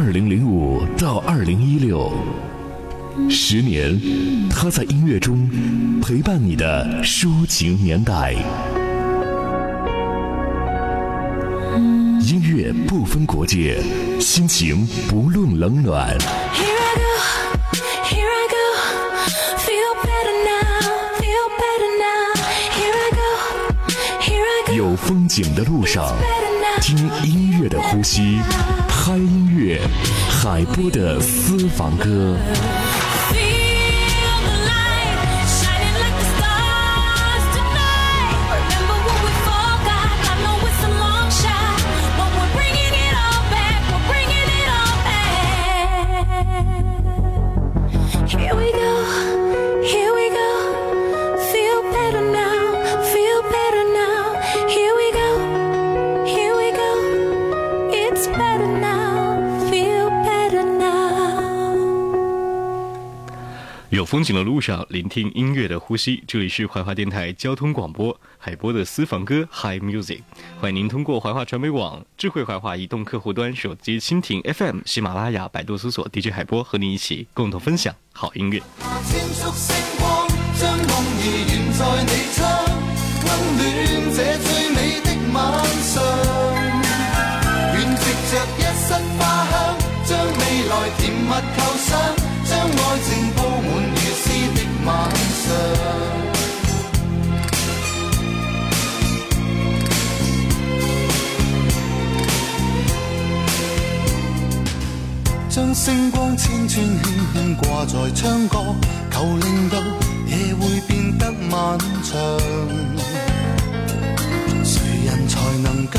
二零零五到二零一六，十年，他在音乐中陪伴你的抒情年代。音乐不分国界，心情不论冷暖。有风景的路上，听音乐的呼吸。开音乐，海波的私房歌。风景的路上，聆听音乐的呼吸。这里是怀化电台交通广播海波的私房歌 Hi Music，欢迎您通过怀化传媒网、智慧怀化移动客户端、手机蜻蜓 FM、喜马拉雅、百度搜索 DJ 海波，和您一起共同分享好音乐。思的晚上，将星光千串轻轻挂在窗角，求令到夜会变得漫长。谁人才能够，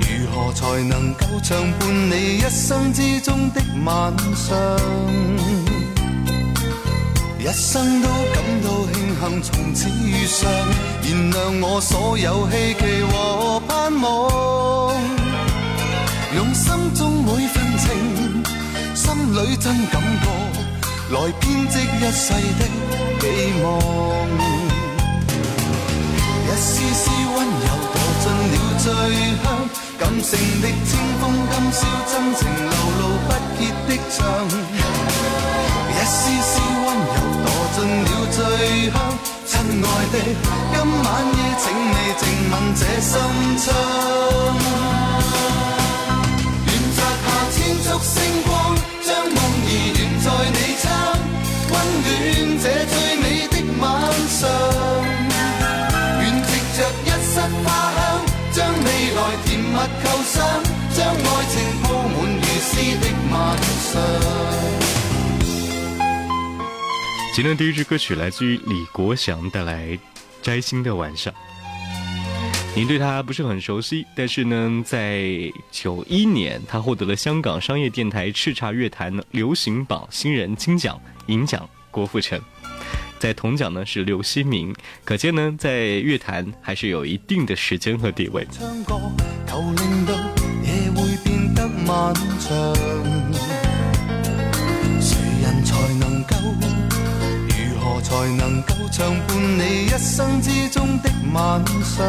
如何才能够唱伴你一生之中的晚上？一生都感到庆幸，从此遇上，燃亮我所有希冀和盼望。用心中每份情，心里真感觉，来编织一世的寄望。一丝丝温柔躲进了醉乡，感性的清风，今宵真情流露不竭的唱。一丝丝温柔。进了醉乡，亲爱的，今晚夜请你静吻这心窗。愿摘下千束星光，将梦儿悬在你窗，温暖这最美的晚上。愿藉着一室花香，将未来甜蜜构想，将爱情铺满如诗的晚上。今天第一支歌曲来自于李国祥，带来《摘星的晚上》。您对他不是很熟悉，但是呢，在九一年他获得了香港商业电台叱咤乐坛流行榜新人金奖、银奖，郭富城在铜奖呢是刘锡明，可见呢在乐坛还是有一定的时间和地位。何才能够唱伴你一生之中的晚上？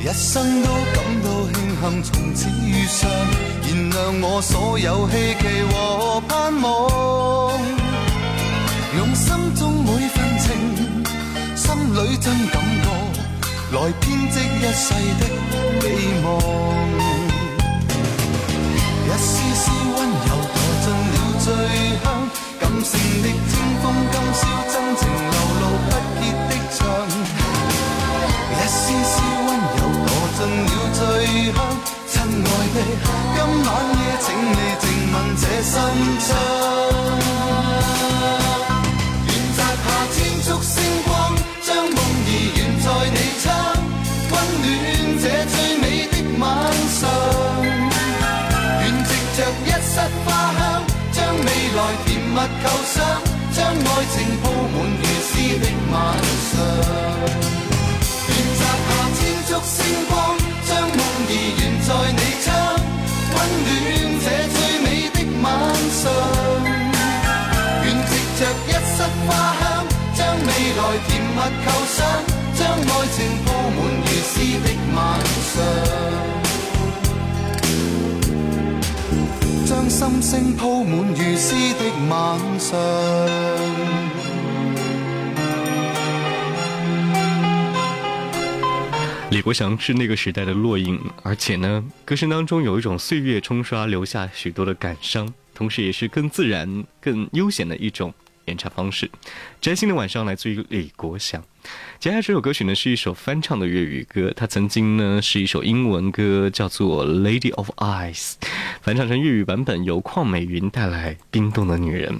一生都感到庆幸，从此遇上，燃亮我所有希冀和盼望。用心中每份情，心里真感觉，来编织一世的美梦。一丝丝温柔，堕进了醉。静的清风，今宵真情流露不竭的唱，一丝丝温柔躲进了醉乡，亲爱的，今晚夜请你静吻这心窗。愿摘下千束星光，将梦儿悬在你窗，温暖这最美的晚上。愿藉着一室花香，将未来。物蜜构想，将爱情铺满如诗的晚上。愿摘下千束星光，将梦儿悬在你窗，温暖这最美的晚上。愿藉着一室花香，将未来甜蜜构想，将爱情。铺满的晚上。李国祥是那个时代的落影，而且呢，歌声当中有一种岁月冲刷，留下许多的感伤，同时也是更自然、更悠闲的一种。演唱方式，《摘星的晚上》来自于李国祥。接下来这首歌曲呢，是一首翻唱的粤语歌，它曾经呢是一首英文歌，叫做《Lady of Ice》，翻唱成粤语版本由邝美云带来《冰冻的女人》。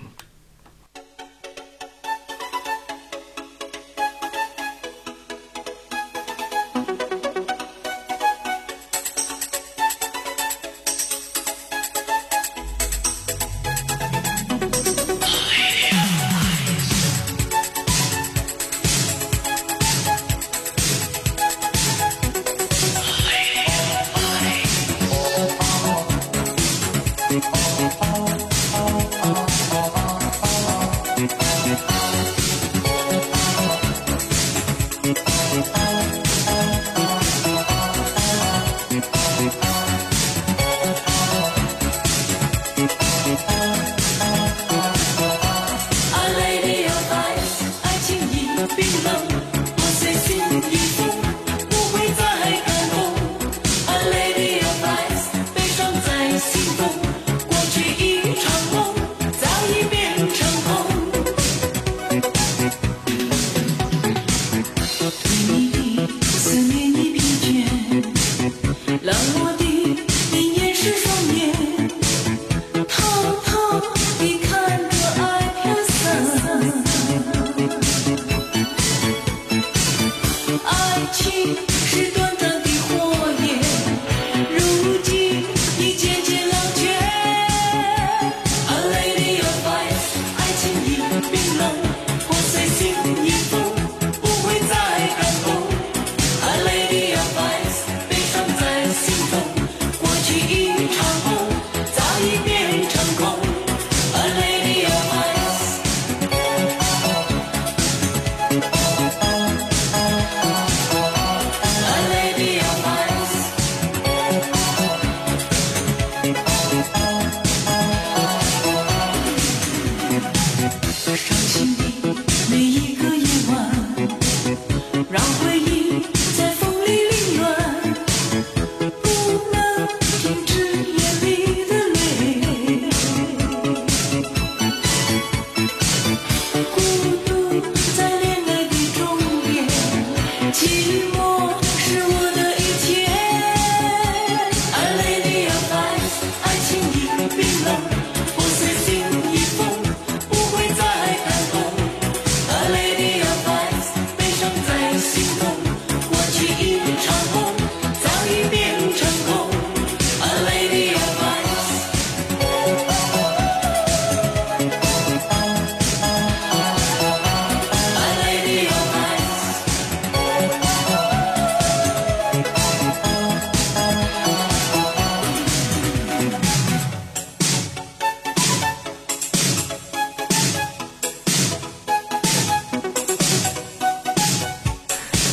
Yes.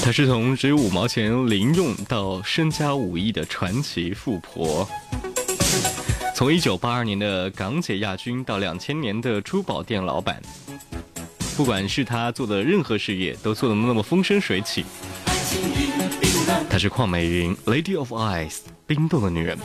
她是从只有五毛钱零用到身家五亿的传奇富婆，从一九八二年的港姐亚军到两千年的珠宝店老板，不管是她做的任何事业，都做得那么风生水起。她是邝美云，Lady of Ice，冰冻的女人。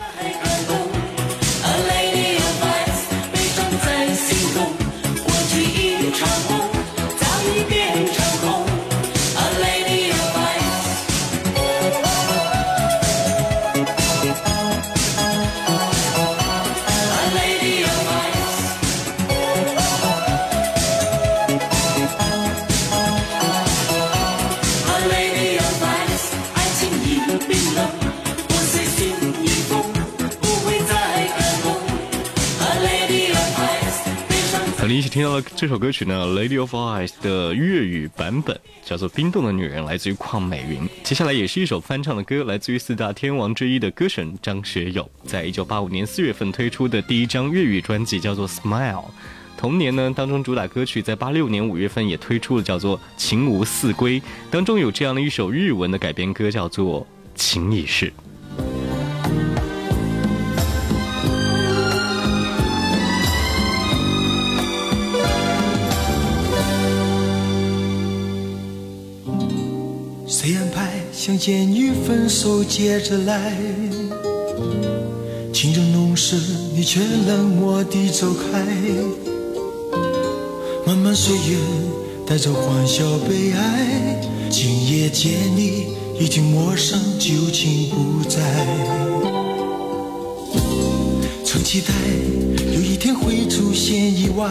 听到了这首歌曲呢，《Lady of e y e s 的粤语版本叫做《冰冻的女人》，来自于邝美云。接下来也是一首翻唱的歌，来自于四大天王之一的歌神张学友，在一九八五年四月份推出的第一张粤语专辑叫做《Smile》。同年呢，当中主打歌曲在八六年五月份也推出了叫做《情无四归》，当中有这样的一首日文的改编歌叫做《情已逝》。见与分手接着来，情正浓时你却冷漠地走开。漫漫岁月带走欢笑悲哀，今夜见你已经陌生，旧情不再。曾期待有一天会出现意外，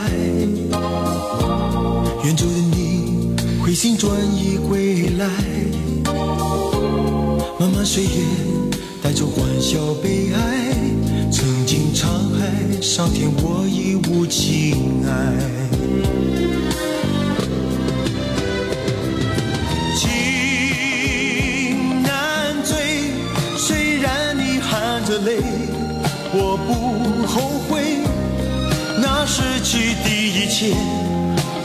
远走的你回心转意归来。漫漫岁月，带走欢笑悲哀。曾经沧海，桑田，我已无情爱。情难追，虽然你含着泪，我不后悔。那失去的一切，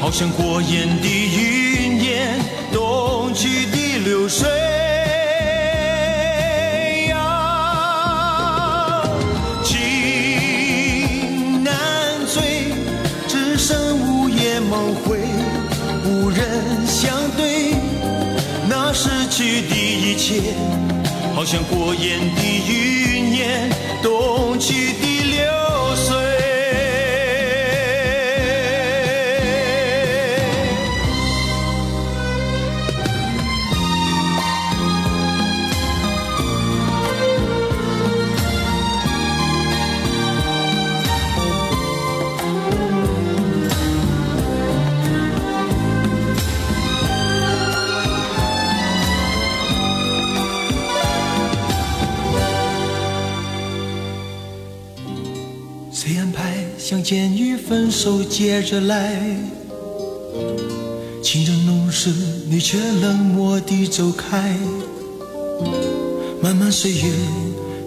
好像过眼的云烟，东去的流水。过去的一切，好像过眼的云烟，冬去的。想见与分手接着来，情深浓时你却冷漠地走开。漫漫岁月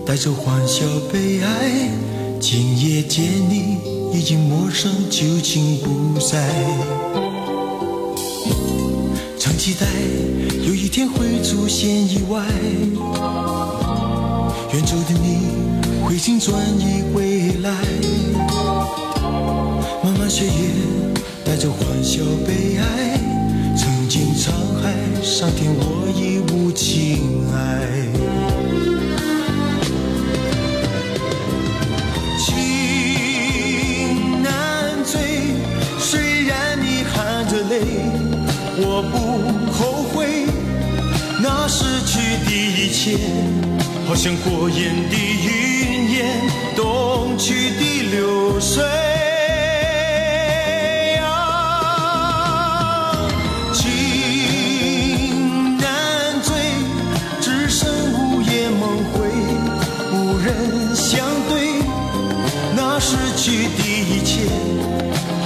带走欢笑悲哀，今夜见你已经陌生，旧情不再。常期待有一天会出现意外，远走的你回心转意归来。漫漫岁月，带着欢笑悲哀，曾经沧海，桑田，我已无情爱。情难追，虽然你含着泪，我不后悔，那失去的一切，好像过眼的。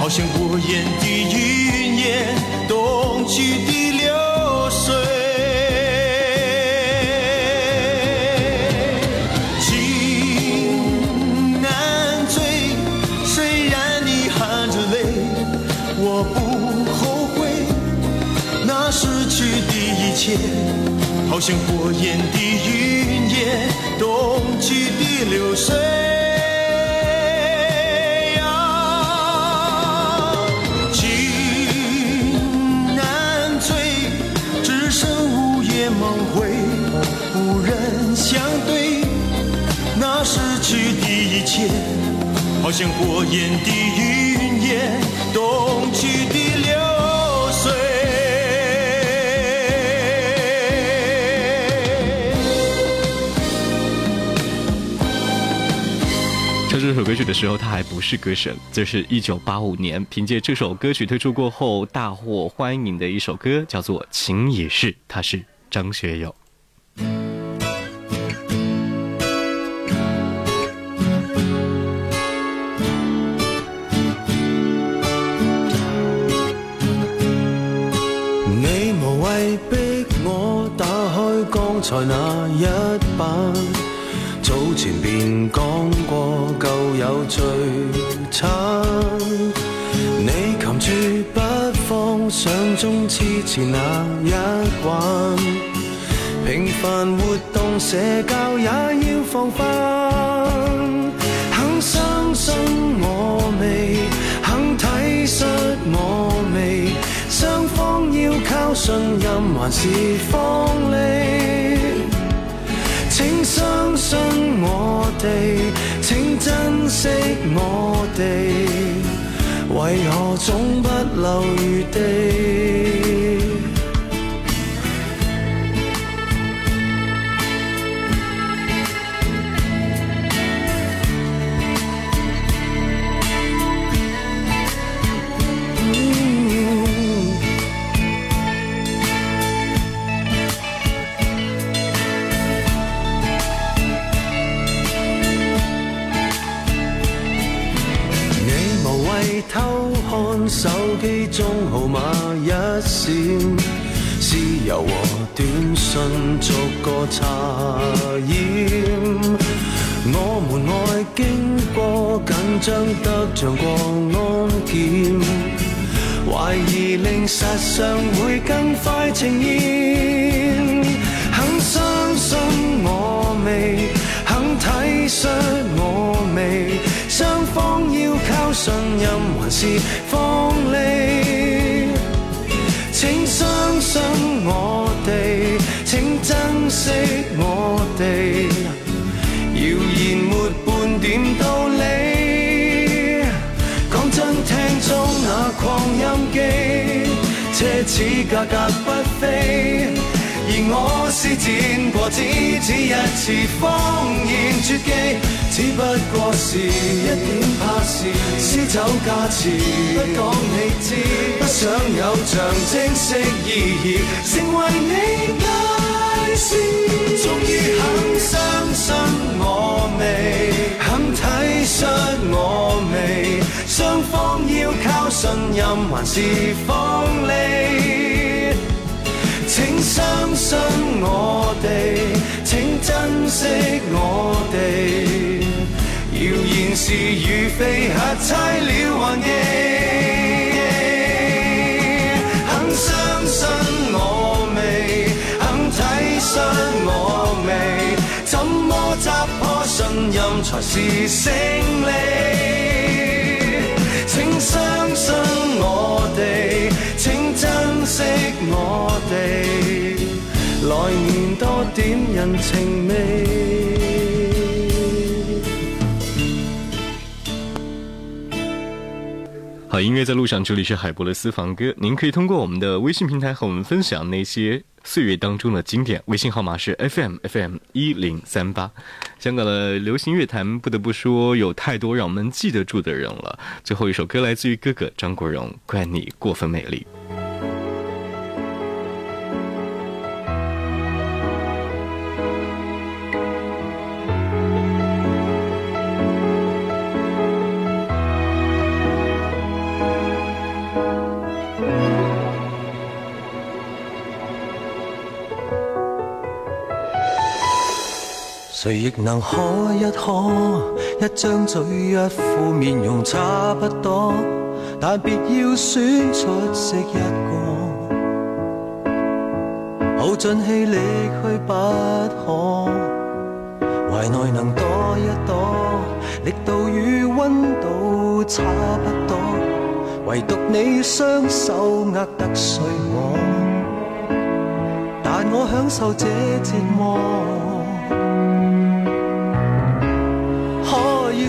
好像过眼的云烟，冬季的流水。情难追，虽然你含着泪，我不后悔。那失去的一切，好像过眼的云烟，冬季的流水。好像的的云烟，流唱这首歌曲的时候，他还不是歌神。这是一九八五年凭借这首歌曲推出过后大获欢迎的一首歌，叫做《情也是》，他是张学友。你无谓逼我打开刚才那一版，早前便讲过旧有罪惨。你擒住不放，想中之前那一环，平凡活动社交也要防范。肯相信我未？肯体恤我未？双方要靠信任还是放力？请相信我哋，请珍惜我哋，为何总不留余地？闪私邮和短信逐个查验，我们爱经过紧张得像过安检，怀疑令实上会更快呈现。肯相信我未，肯体恤我未，双方要靠信任还是放利？生我哋，请珍惜我哋。谣言没半点道理。讲真，听中那扩音机，奢侈价格不菲。我施展过只此一次谎言绝技，只不过是一点怕事，施走价次，不讲你知，不想有像正式意义，成为你介线，终于肯相信我未，肯体恤我未，双方要靠信任还是放利？请相信我哋，请珍惜我哋。谣言是与非，瞎猜了还疑。肯相信我未？肯体恤我未？怎么砸破信任才是胜利？请相信我哋。请珍惜我哋，来年多点人情味。好，音乐在路上，这里是海博的私房歌。您可以通过我们的微信平台和我们分享那些岁月当中的经典，微信号码是 FMFM 一零三八。香港的流行乐坛不得不说有太多让我们记得住的人了。最后一首歌来自于哥哥张国荣，《怪你过分美丽》。亦能可一可，一张嘴，一副面容差不多，但别要选出色一个，耗尽气力去不可。怀内能多一躲，力度与温度差不多，唯独你双手握得碎我，但我享受这折磨。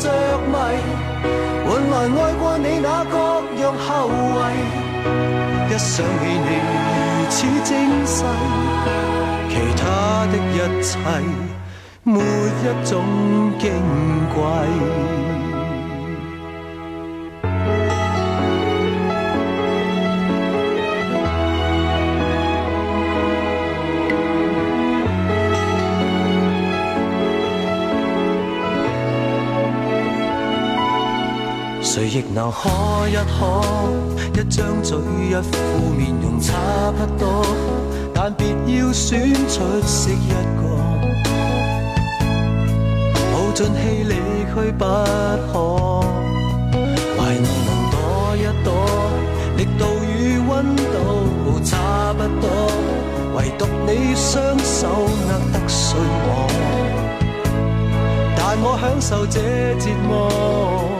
着迷，换来爱过你那各样后遗。一想起你如此精细，其他的一切没一种矜贵。谁亦能喝一喝，一张嘴，一副面容差不多，但别要选出色一个，耗尽气力去不可。怀能躲一躲，力度与温度差不多，唯独你双手握得碎我，但我享受这折磨。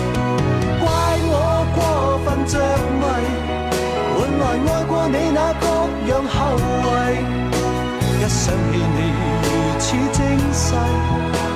着迷，换来爱过你那各样后遗。一想起你如此精细。